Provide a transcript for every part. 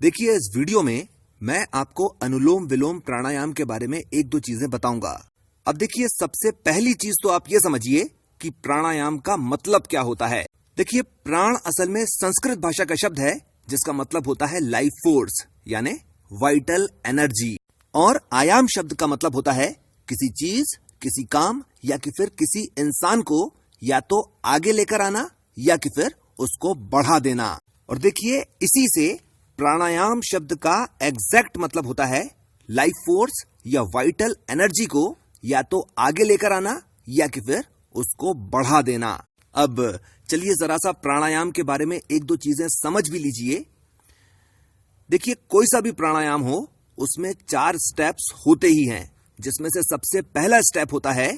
देखिए, इस वीडियो में मैं आपको अनुलोम विलोम प्राणायाम के बारे में एक दो चीज़ें बताऊँगा। अब देखिए, सबसे पहली चीज़ तो आप ये समझिए कि प्राणायाम का मतलब क्या होता है। देखिए, प्राण असल में संस्कृत भाषा का शब्द है, जिसका मतलब होता है लाइफ फोर्स, यानी वाइटल एनर्जी। और आयाम शब्द का मतलब होता है किसी चीज़, किसी काम, या कि फिर किसी इंसान को या तो आगे लेकर आना, या कि फिर उसको बढ़ा देना। और देखिए, इसी से प्राणायाम शब्द का एग्जैक्ट मतलब होता है लाइफ फोर्स या वाइटल एनर्जी को या तो आगे लेकर आना या कि फिर उसको बढ़ा देना। अब चलिए जरा सा प्राणायाम के बारे में एक दो चीज़ें समझ भी लीजिए। देखिए, कोई सा भी प्राणायाम हो, उसमें चार स्टेप्स होते ही हैं, जिसमें से सबसे पहला स्टेप होता है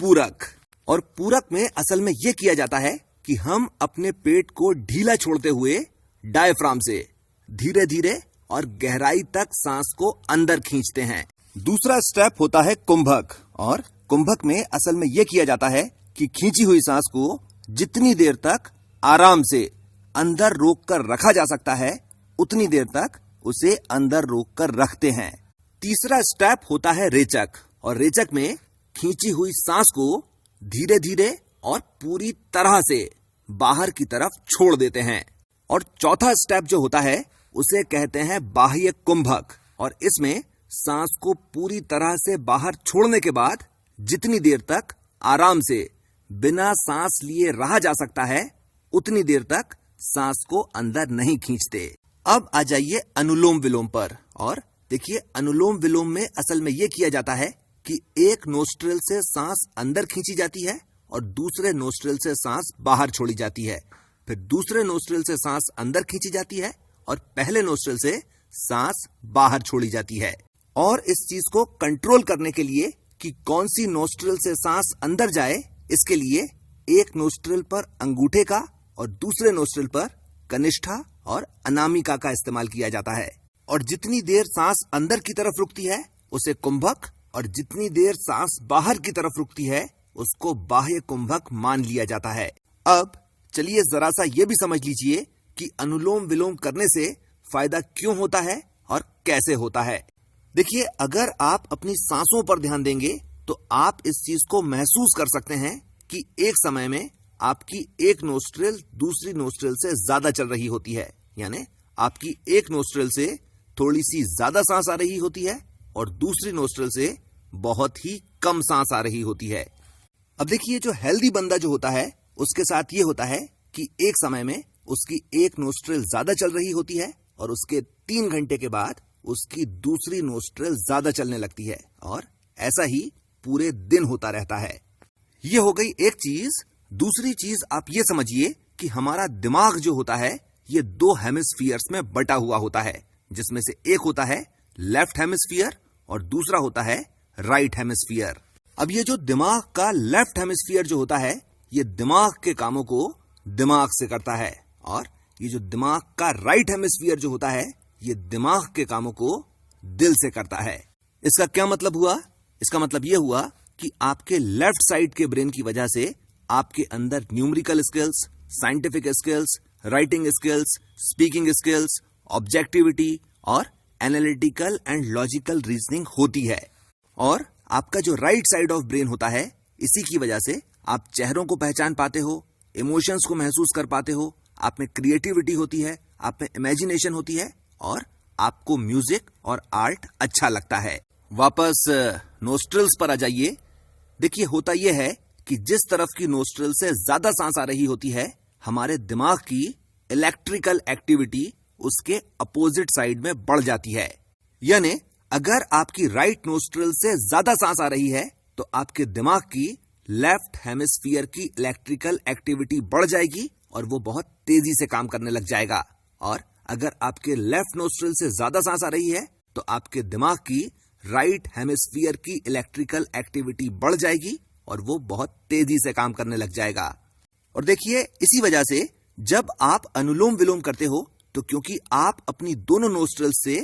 पूरक। और पूरक में असल में यह किया जाता है कि हम अपने पेट को ढीला छोड़ते हुए डायफ्राम से धीरे धीरे और गहराई तक सांस को अंदर खींचते हैं। दूसरा स्टेप होता है कुंभक और कुंभक में असल में यह किया जाता है कि खींची हुई सांस को जितनी देर तक आराम से अंदर रोक कर रखा जा सकता है, उतनी देर तक उसे अंदर रोक कर रखते हैं। तीसरा स्टेप होता है रेचक और रेचक में खींची हुई सांस को धीरे धीरे और पूरी तरह से बाहर की तरफ़ छोड़ देते हैं। और चौथा स्टेप जो होता है उसे कहते हैं बाह्य कुंभक। और इसमें सांस को पूरी तरह से बाहर छोड़ने के बाद जितनी देर तक आराम से बिना सांस लिए रहा जा सकता है, उतनी देर तक सांस को अंदर नहीं खींचते। अब आ जाइए अनुलोम विलोम पर। और देखिए, अनुलोम विलोम में असल में यह किया जाता है कि एक नोस्ट्रल से सांस अंदर खींची जाती है और दूसरे नोस्ट्रल से सांस बाहर छोड़ी जाती है। फिर दूसरे नोस्ट्रल से सांस अंदर खींची जाती है और पहले नोस्ट्रल से सांस बाहर छोड़ी जाती है। और इस चीज़ को कंट्रोल करने के लिए कि कौन सी नोस्ट्रल से सांस अंदर जाए, इसके लिए एक नोस्ट्रल पर अंगूठे का और दूसरे नोस्ट्रल पर कनिष्ठा और अनामिका का इस्तेमाल किया जाता है। और जितनी देर सांस अंदर की तरफ़ रुकती है, उसे कुंभक और जितनी देर सांस बाहर की तरफ़ रुकती है, उसको बाह्य कुंभक मान लिया जाता है। अब चलिए जरा सा ये भी समझ लीजिए कि अनुलोम विलोम करने से फ़ायदा क्यों होता है और कैसे होता है? देखिए, अगर आप अपनी सांसों पर ध्यान देंगे तो आप इस चीज़ को महसूस कर सकते हैं कि एक समय में आपकी एक नोस्ट्रिल दूसरी नोस्ट्रिल से ज़्यादा चल रही होती है। यानी आपकी एक नोस्ट्रेल से थोड़ी सी ज़्यादा सांस आ रही होती है और दूसरी नोस्ट्रल से बहुत ही कम सांस आ रही होती है। अब देखिए जो हेल्दी बंदा जो होता है, उसके साथ ये होता है कि एक समय में उसकी एक नोस्ट्रल ज़्यादा चल रही होती है और उसके तीन घंटे के बाद उसकी दूसरी नोस्ट्रेल ज़्यादा चलने लगती है और ऐसा ही पूरे दिन होता रहता है। ये हो गई एक चीज़। दूसरी चीज़ आप ये समझिए कि हमारा दिमाग जो होता है, ये दो हेमिस्फीयर्स में बटा हुआ होता है, जिसमें से एक होता है लेफ़्ट हेमिस्फीयर और दूसरा होता है राइट हेमिस्फीयर अब ये जो दिमाग का लेफ़्ट हेमिस्फीयर जो होता है, ये दिमाग के कामों को दिमाग से करता है। और ये जो दिमाग का राइट हेमिस्फीयर जो होता है, ये दिमाग के कामों को दिल से करता है। इसका क्या मतलब हुआ? इसका मतलब यह हुआ कि आपके लेफ़्ट साइड के ब्रेन की वजह से आपके अंदर numerical skills scientific skills writing skills speaking skills objectivity और एनालिटिकल एंड लॉजिकल रीजनिंग होती है। और आपका जो राइट साइड ऑफ़ ब्रेन होता है, इसी की वजह से आप चेहरों को पहचान पाते हो इमोशंस को महसूस कर पाते हो आप में क्रिएटिविटी होती है, आप में इमेजिनेशन होती है और आपको म्यूज़िक और आर्ट अच्छा लगता है। वापस नोस्ट्रल्स पर आ जाइए। देखिए, होता यह है कि जिस तरफ़ की नोस्ट्रल से ज़्यादा सांस आ रही होती है, हमारे दिमाग की इलेक्ट्रिकल एक्टिविटी उसके अपोजिट साइड में बढ़ जाती है। यानी, अगर आपकी राइट नोस्ट्रल से ज़्यादा सांस आ रही है तो आपके दिमाग की लेफ़्ट हेमिस्फीयर की इलेक्ट्रिकल एक्टिविटी बढ़ जाएगी और वो बहुत तेज़ी से काम करने लग जाएगा। और अगर आपके लेफ़्ट नोस्ट्रल से ज़्यादा सांस आ रही है तो आपके दिमाग की राइट हेमिस्फीयर की इलेक्ट्रिकल एक्टिविटी बढ़ जाएगी और वो बहुत तेज़ी से काम करने लग जाएगा। और देखिए, इसी वजह से जब आप अनुलोम विलोम करते हो तो क्योंकि आप अपनी दोनों नोस्ट्रल से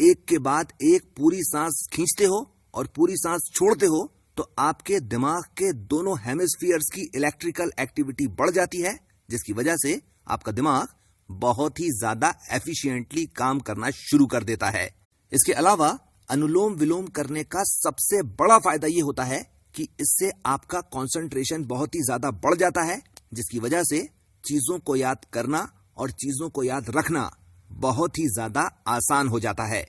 एक के बाद एक पूरी सांस खींचते हो और पूरी सांस छोड़ते हो तो आपके दिमाग के दोनों हेमिस्फीयर्स की इलेक्ट्रिकल एक्टिविटी बढ़ जाती है, जिसकी वजह से आपका दिमाग बहुत ही ज़्यादा एफिशिएंटली काम करना शुरू कर देता है। इसके अलावा अनुलोम विलोम करने का सबसे बड़ा फ़ायदा यह होता है कि इससे आपका कंसंट्रेशन बहुत ही ज़्यादा बढ़ जाता है, जिसकी वजह से चीज़ों को याद करना और चीज़ों को याद रखना बहुत ही ज़्यादा आसान हो जाता है।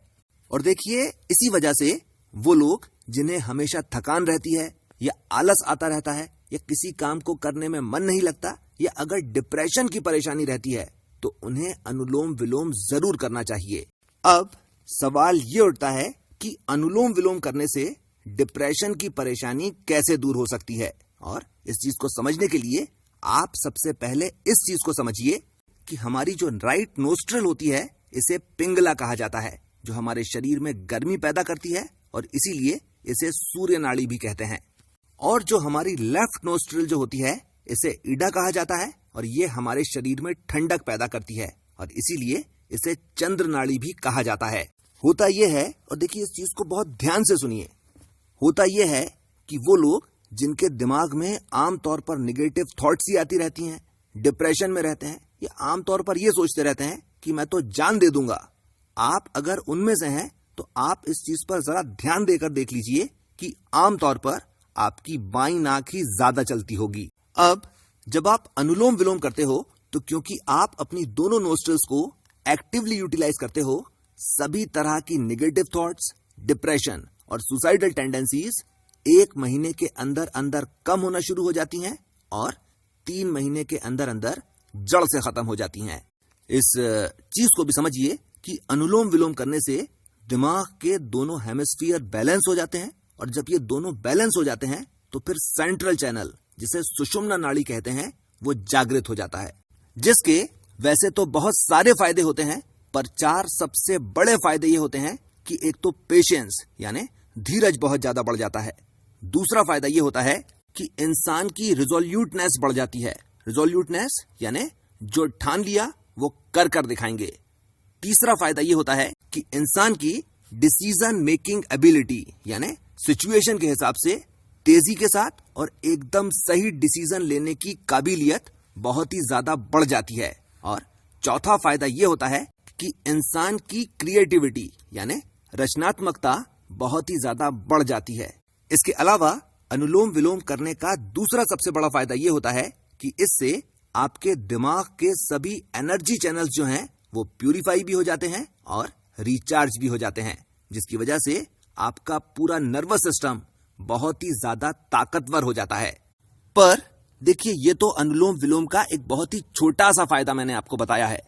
और देखिए, इसी वजह से वो लोग जिन्हें हमेशा थकान रहती है या आलस आता रहता है या किसी काम को करने में मन नहीं लगता या अगर डिप्रेशन की परेशानी रहती है तो उन्हें अनुलोम विलोम ज़रूर करना चाहिए। अब सवाल ये उठता है कि अनुलोम विलोम करने से डिप्रेशन की परेशानी कैसे दूर हो सकती है? और इस चीज़ को समझने के लिए आप सबसे पहले इस चीज़ को समझिए कि हमारी जो राइट नोस्ट्रल होती है, इसे पिंगला कहा जाता है, जो हमारे शरीर में गर्मी पैदा करती है और इसीलिए इसे सूर्य नाड़ी भी कहते हैं। और जो हमारी लेफ़्ट नोस्ट्रल जो होती है इसे ईडा कहा जाता है और ये हमारे शरीर में ठंडक पैदा करती है और इसीलिए इसे चंद्र नाड़ी भी कहा जाता है। होता यह है, और देखिए इस चीज़ को बहुत ध्यान से सुनिए। होता यह है कि वो लोग जिनके दिमाग में आमतौर पर निगेटिव थॉट्स ही आती रहती हैं डिप्रेशन में रहते हैं, या आमतौर पर ये सोचते रहते हैं कि मैं तो जान दे दूँगा। आप अगर उनमें से हैं तो आप इस चीज़ पर जरा ध्यान देकर देख लीजिए कि आमतौर पर आपकी बाई नाक ही ज़्यादा चलती होगी। अब, जब आप अनुलोम विलोम करते हो तो क्योंकि आप अपनी दोनों नोस्टल्स को एक्टिवली यूटिलाइज करते हो, सभी तरह की निगेटिव थॉट्स डिप्रेशन और सुसाइडल टेंडेंसीज एक महीने के अंदर अंदर कम होना शुरू हो जाती हैं और तीन महीने के अंदर अंदर जड़ से खत्म हो जाती हैं। इस चीज़ को भी समझिए कि अनुलोम विलोम करने से दिमाग के दोनों हेमिस्फीयर बैलेंस हो जाते हैं और जब ये दोनों बैलेंस हो जाते हैं तो फिर सेंट्रल चैनल जिसे सुषुम्ना नाड़ी कहते हैं, वो जागृत हो जाता है। जिसके वैसे तो बहुत सारे फ़ायदे होते हैं, पर चार सबसे बड़े फ़ायदे ये होते हैं कि एक तो पेशेंस यानी धीरज बहुत ज़्यादा बढ़ जाता है। दूसरा फ़ायदा ये होता है कि इंसान की रिजोल्यूटनेस बढ़ जाती है। रिजोल्यूटनेस यानी जो ठान लिया, वो कर कर दिखाएँगे। तीसरा फ़ायदा ये होता है कि इंसान की डिसीज़न मेकिंग एबिलिटी यानी सिचुएशन के हिसाब से तेज़ी के साथ और एकदम सही डिसीज़न लेने की काबिलियत बहुत ही ज़्यादा बढ़ जाती है। और चौथा फ़ायदा यह होता है कि इंसान की क्रिएटिविटी, यानी रचनात्मकता, बहुत ही ज़्यादा बढ़ जाती है। इसके अलावा अनुलोम विलोम करने का दूसरा सबसे बड़ा फ़ायदा यह होता है कि इससे आपके दिमाग के सभी एनर्जी चैनल्स जो हैं, वो प्यूरिफाई भी हो जाते हैं और रिचार्ज भी हो जाते हैं, जिसकी वजह से आपका पूरा नर्वस सिस्टम बहुत ही ज़्यादा ताकतवर हो जाता है। पर देखिए, ये तो अनुलोम विलोम का एक बहुत ही छोटा सा फ़ायदा मैंने आपको बताया है।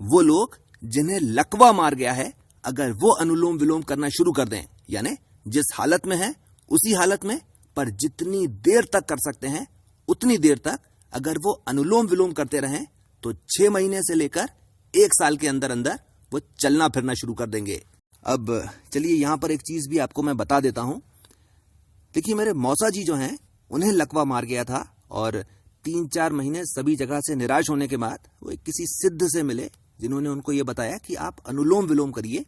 वो लोग जिन्हें लकवा मार गया है, अगर वो अनुलोम विलोम करना शुरू कर दें, यानी जिस हालत में है, उसी हालत में, पर जितनी देर तक कर सकते हैं, उतनी देर तक अगर वो अनुलोम विलोम करते रहें तो छह महीने से लेकर एक साल के अंदर अंदर वो चलना फिरना शुरू कर देंगे। अब चलिए, यहाँ पर एक चीज़ भी आपको मैं बता देता हूँ। देखिए, मेरे मौसा जी जो हैं, उन्हें लकवा मार गया था और तीन चार महीने सभी जगह से निराश होने के बाद वो एक किसी सिद्ध से मिले जिन्होंने उनको ये बताया कि आप अनुलोम विलोम करिए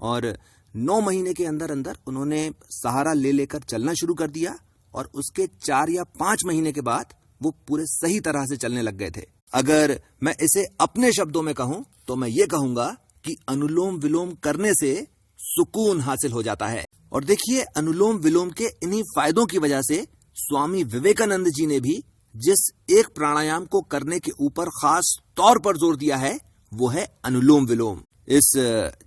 और नौ महीने के अंदर अंदर उन्होंने सहारा ले लेकर चलना शुरू कर दिया और उसके चार या पाँच महीने के बाद वो पूरे सही तरह से चलने लग गए थे। अगर मैं इसे अपने शब्दों में कहूँ तो मैं ये कहूँगा कि अनुलोम विलोम करने से सुकून हासिल हो जाता है। और देखिए, अनुलोम विलोम के इन्हीं फायदों की वजह से स्वामी विवेकानंद जी ने भी जिस एक प्राणायाम को करने के ऊपर खास तौर पर ज़ोर दिया है, वो है अनुलोम विलोम। इस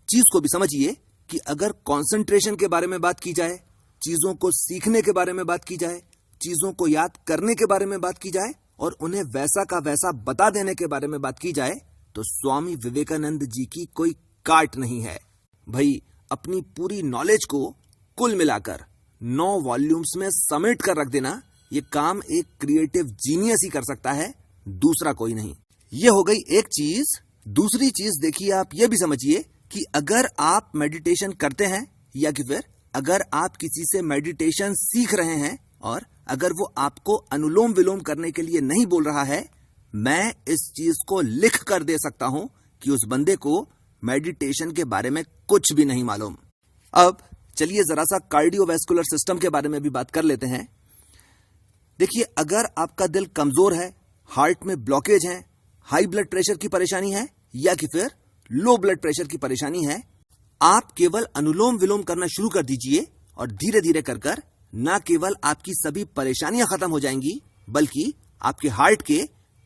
चीज़ को भी समझिए कि अगर कंसंट्रेशन के बारे में बात की जाए, चीज़ों को सीखने के बारे में बात की जाए, चीज़ों को याद करने के बारे में बात की जाए और उन्हें वैसा का वैसा बता देने के बारे में बात की जाए तो स्वामी विवेकानंद जी की कोई काट नहीं है। भाई, अपनी पूरी नॉलेज को कुल मिलाकर नौ वॉल्यूम्स में समेट कर रख देना, ये काम एक क्रिएटिव जीनियस ही कर सकता है, दूसरा कोई नहीं। ये हो गई एक चीज़, दूसरी चीज़ देखिए आप ये भी समझिए कि अगर आप मेडिटेशन करते हैं, या कि फिर अगर आप किसी से मेडिटेशन सीख रहे हैं, और अगर वो आपको अनुलोम विलोम करने के लिए नहीं बोल रहा है, मैं इस चीज़ को लिख कर दे सकता हूँ कि उस बंदे को मेडिटेशन के बारे में कुछ भी नहीं मालूम। अब चलिए जरा सा कार्डियोवैस्कुलर सिस्टम के बारे में भी बात कर लेते हैं। देखिए, अगर आपका दिल कमज़ोर है, हार्ट में ब्लॉकेज है, हाई ब्लड प्रेशर की परेशानी है, या कि फिर लो ब्लड प्रेशर की परेशानी है, आप केवल अनुलोम विलोम करना शुरू कर दीजिए और धीरे धीरे कर कर न केवल आपकी सभी परेशानियाँ खत्म हो जाएँगी, बल्कि आपके हार्ट के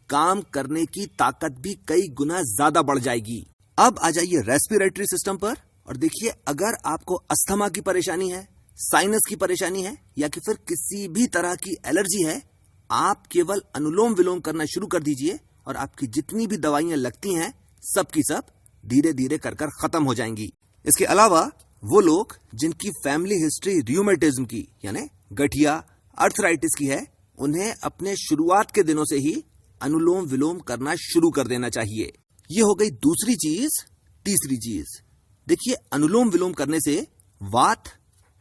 काम करने की ताकत भी कई गुना ज़्यादा बढ़ जाएगी। अब आ जाइए रेस्पिरेटरी सिस्टम पर। और देखिए, अगर आपको अस्थमा की परेशानी है साइनस की परेशानी है, या कि फिर किसी भी तरह की एलर्जी है, आप केवल अनुलोम विलोम करना शुरू कर दीजिए और आपकी जितनी भी दवाइयाँ लगती हैं, सब की सब धीरे धीरे कर कर खत्म हो जाएँगी। इसके अलावा, वो लोग जिनकी फैमिली हिस्ट्री रियूमेटिज्म की, यानी गठिया अर्थराइटिस की है, उन्हें अपने शुरुआत के दिनों से ही अनुलोम विलोम करना शुरू कर देना चाहिए। ये हो गई दूसरी चीज़, तीसरी चीज़। देखिए, अनुलोम विलोम करने से वात,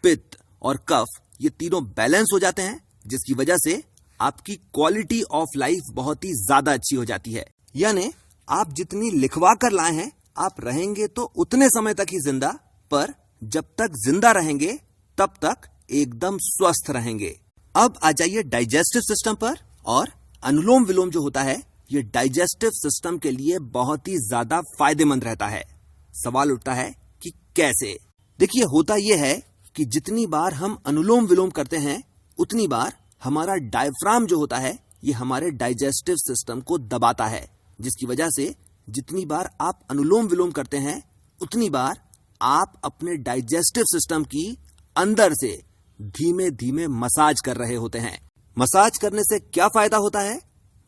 पित्त और कफ, ये तीनों बैलेंस हो जाते हैं, जिसकी वजह से आपकी क्वालिटी ऑफ़ लाइफ बहुत ही ज़्यादा अच्छी हो जाती है। यानी आप जितनी लिखवा कर लाए हैं, आप रहेंगे तो उतने समय तक ही ज़िंदा, पर जब तक ज़िंदा रहेंगे, तब तक एकदम स्वस्थ रहेंगे। अब आ जाइए डाइजेस्टिव सिस्टम पर, और अनुलोम विलोम जो होता है, ये डाइजेस्टिव सिस्टम के लिए बहुत ही ज़्यादा फ़ायदेमंद रहता है। सवाल उठता है कि कैसे? देखिए, होता यह है कि जितनी बार हम अनुलोम विलोम करते हैं, उतनी बार हमारा डायफ्राम जो होता है, ये हमारे डाइजेस्टिव सिस्टम को दबाता है, जिसकी वजह से जितनी बार आप अनुलोम विलोम करते हैं, उतनी बार आप अपने डाइजेस्टिव सिस्टम की अंदर से धीमे धीमे मसाज कर रहे होते हैं। मसाज करने से क्या फ़ायदा होता है?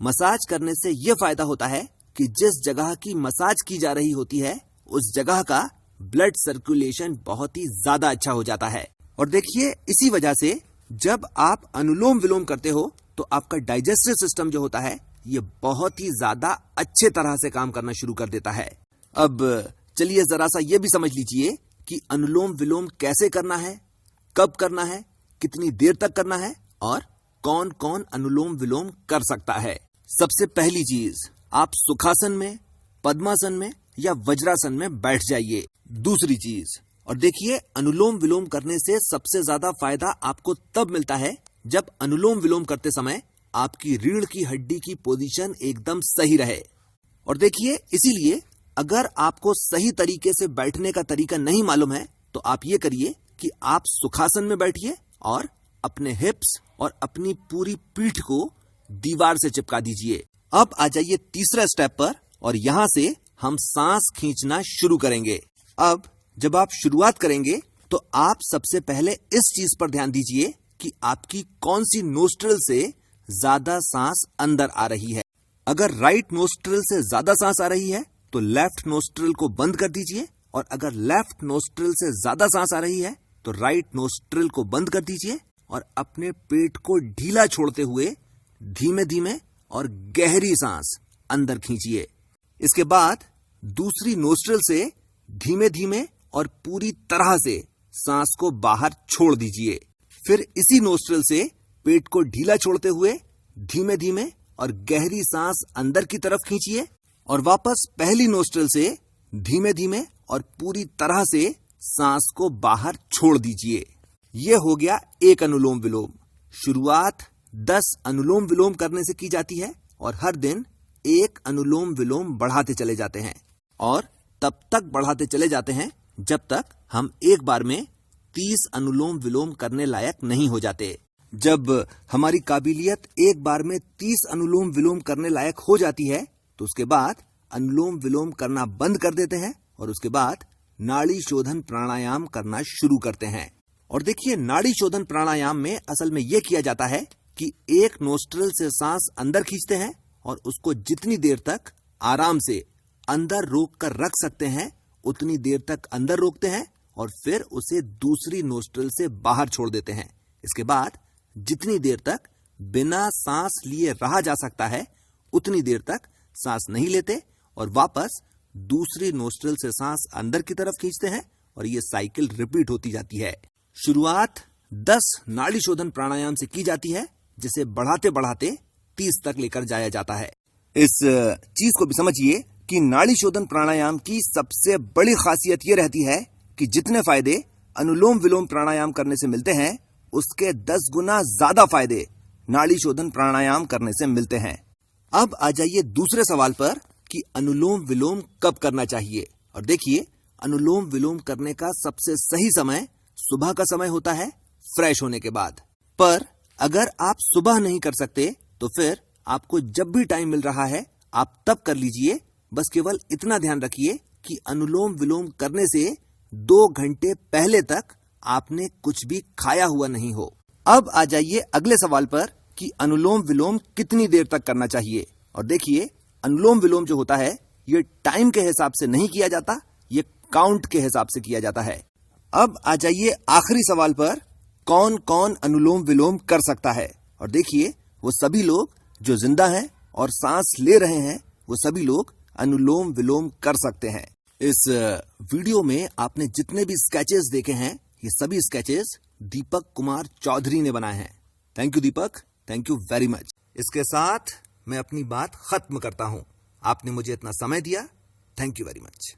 मसाज करने से यह फ़ायदा होता है कि जिस जगह की मसाज की जा रही होती है उस जगह का ब्लड सर्कुलेशन बहुत ही ज़्यादा अच्छा हो जाता है। और देखिए, इसी वजह से जब आप अनुलोम विलोम करते हो तो आपका डाइजेस्टिव सिस्टम जो होता है, ये बहुत ही ज़्यादा अच्छे तरह से काम करना शुरू कर देता है। अब चलिए जरा सा ये भी समझ लीजिए कि अनुलोम विलोम कैसे करना है, कब करना है, कितनी देर तक करना है, और कौन कौन अनुलोम विलोम कर सकता है। सबसे पहली चीज़, आप सुखासन में, पद्मासन में या वज्रासन में बैठ जाइए। दूसरी चीज़, और देखिए, अनुलोम विलोम करने से सबसे ज़्यादा फ़ायदा आपको तब मिलता है जब अनुलोम विलोम करते समय आपकी रीढ़ की हड्डी की पोजीशन एकदम सही रहे। और देखिए, इसीलिए अगर आपको सही तरीके से बैठने का तरीका नहीं मालूम है तो आप ये करिए कि आप सुखासन में बैठिए और अपने हिप्स और अपनी पूरी पीठ को दीवार से चिपका दीजिए। अब आ जाइए तीसरे स्टेप पर, और यहाँ से हम सांस खींचना शुरू करेंगे। अब, जब आप शुरुआत करेंगे तो आप सबसे पहले इस चीज़ पर ध्यान दीजिए कि आपकी कौन सी नोस्ट्रल से ज़्यादा सांस अंदर आ रही है। अगर राइट नोस्ट्रल से ज़्यादा सांस आ रही है तो लेफ़्ट नोस्ट्रल को बंद कर दीजिए और अगर लेफ़्ट नोस्ट्रल से ज़्यादा सांस आ रही है तो राइट नोस्ट्रल को बंद कर दीजिए और अपने पेट को ढीला छोड़ते हुए धीमे धीमे और गहरी सांस अंदर खींचिए। इसके बाद दूसरी नोस्ट्रल से धीमे धीमे और पूरी तरह से सांस को बाहर छोड़ दीजिए। फिर इसी नोस्ट्रल से पेट को ढीला छोड़ते हुए धीमे धीमे और गहरी सांस अंदर की तरफ़ खींचिए और वापस पहली नोस्ट्रल से धीमे धीमे और पूरी तरह से सांस को बाहर छोड़ दीजिए। यह हो गया एक अनुलोम विलोम। शुरुआत दस अनुलोम विलोम करने से की जाती है और हर दिन एक अनुलोम विलोम बढ़ाते चले जाते हैं और तब तक बढ़ाते चले जाते हैं जब तक हम एक बार में तीस अनुलोम विलोम करने लायक नहीं हो जाते। जब हमारी काबिलियत एक बार में तीस अनुलोम विलोम करने लायक हो जाती है तो उसके बाद अनुलोम विलोम करना बंद कर देते हैं और उसके बाद नाड़ी शोधन प्राणायाम करना शुरू करते हैं। और देखिए, नाड़ी शोधन प्राणायाम में असल में यह किया जाता है कि एक नोस्ट्रल से सांस अंदर खींचते हैं और उसको जितनी देर तक आराम से अंदर रोक कर रख सकते हैं, उतनी देर तक अंदर रोकते हैं और फिर उसे दूसरी नोस्ट्रल से बाहर छोड़ देते हैं। इसके बाद जितनी देर तक बिना सांस लिए रहा जा सकता है, उतनी देर तक सांस नहीं लेते और वापस दूसरी नोस्ट्रल से सांस अंदर की तरफ़ खींचते हैं और ये साइकिल रिपीट होती जाती है। शुरुआत 10 नाड़ी शोधन प्राणायाम से की जाती है, जिसे बढ़ाते बढ़ाते 30 तक लेकर जाया जाता है। इस चीज़ को भी समझिए कि नाड़ी शोधन प्राणायाम की सबसे बड़ी खासियत यह रहती है कि जितने फ़ायदे अनुलोम विलोम प्राणायाम करने से मिलते हैं, उसके दस गुना ज़्यादा फ़ायदे नाड़ी शोधन प्राणायाम करने से मिलते हैं। अब आ जाइए दूसरे सवाल पर कि अनुलोम विलोम कब करना चाहिए। और देखिए, अनुलोम विलोम करने का सबसे सही समय सुबह का समय होता है फ्रेश होने के बाद। पर अगर आप सुबह नहीं कर सकते तो फिर आपको जब भी टाइम मिल रहा है, आप तब कर लीजिए। बस केवल इतना ध्यान रखिए कि अनुलोम विलोम करने से दो घंटे पहले तक आपने कुछ भी खाया हुआ नहीं हो। अब आ जाइए अगले सवाल पर कि अनुलोम विलोम कितनी देर तक करना चाहिए। और देखिए, अनुलोम विलोम जो होता है, ये टाइम के हिसाब से नहीं किया जाता, ये काउंट के हिसाब से किया जाता है। अब आ जाइए आखिरी सवाल पर कौन कौन अनुलोम विलोम कर सकता है? और देखिए वो सभी लोग जो ज़िंदा हैं और सांस ले रहे हैं, वो सभी लोग अनुलोम विलोम कर सकते हैं। इस वीडियो में आपने जितने भी स्केचेस देखे हैं, ये सभी स्केचेस दीपक कुमार चौधरी ने बनाए हैं। Thank you Deepak. Thank you very much इसके साथ मैं अपनी बात खत्म करता हूँ। आपने मुझे इतना समय दिया। Thank you very much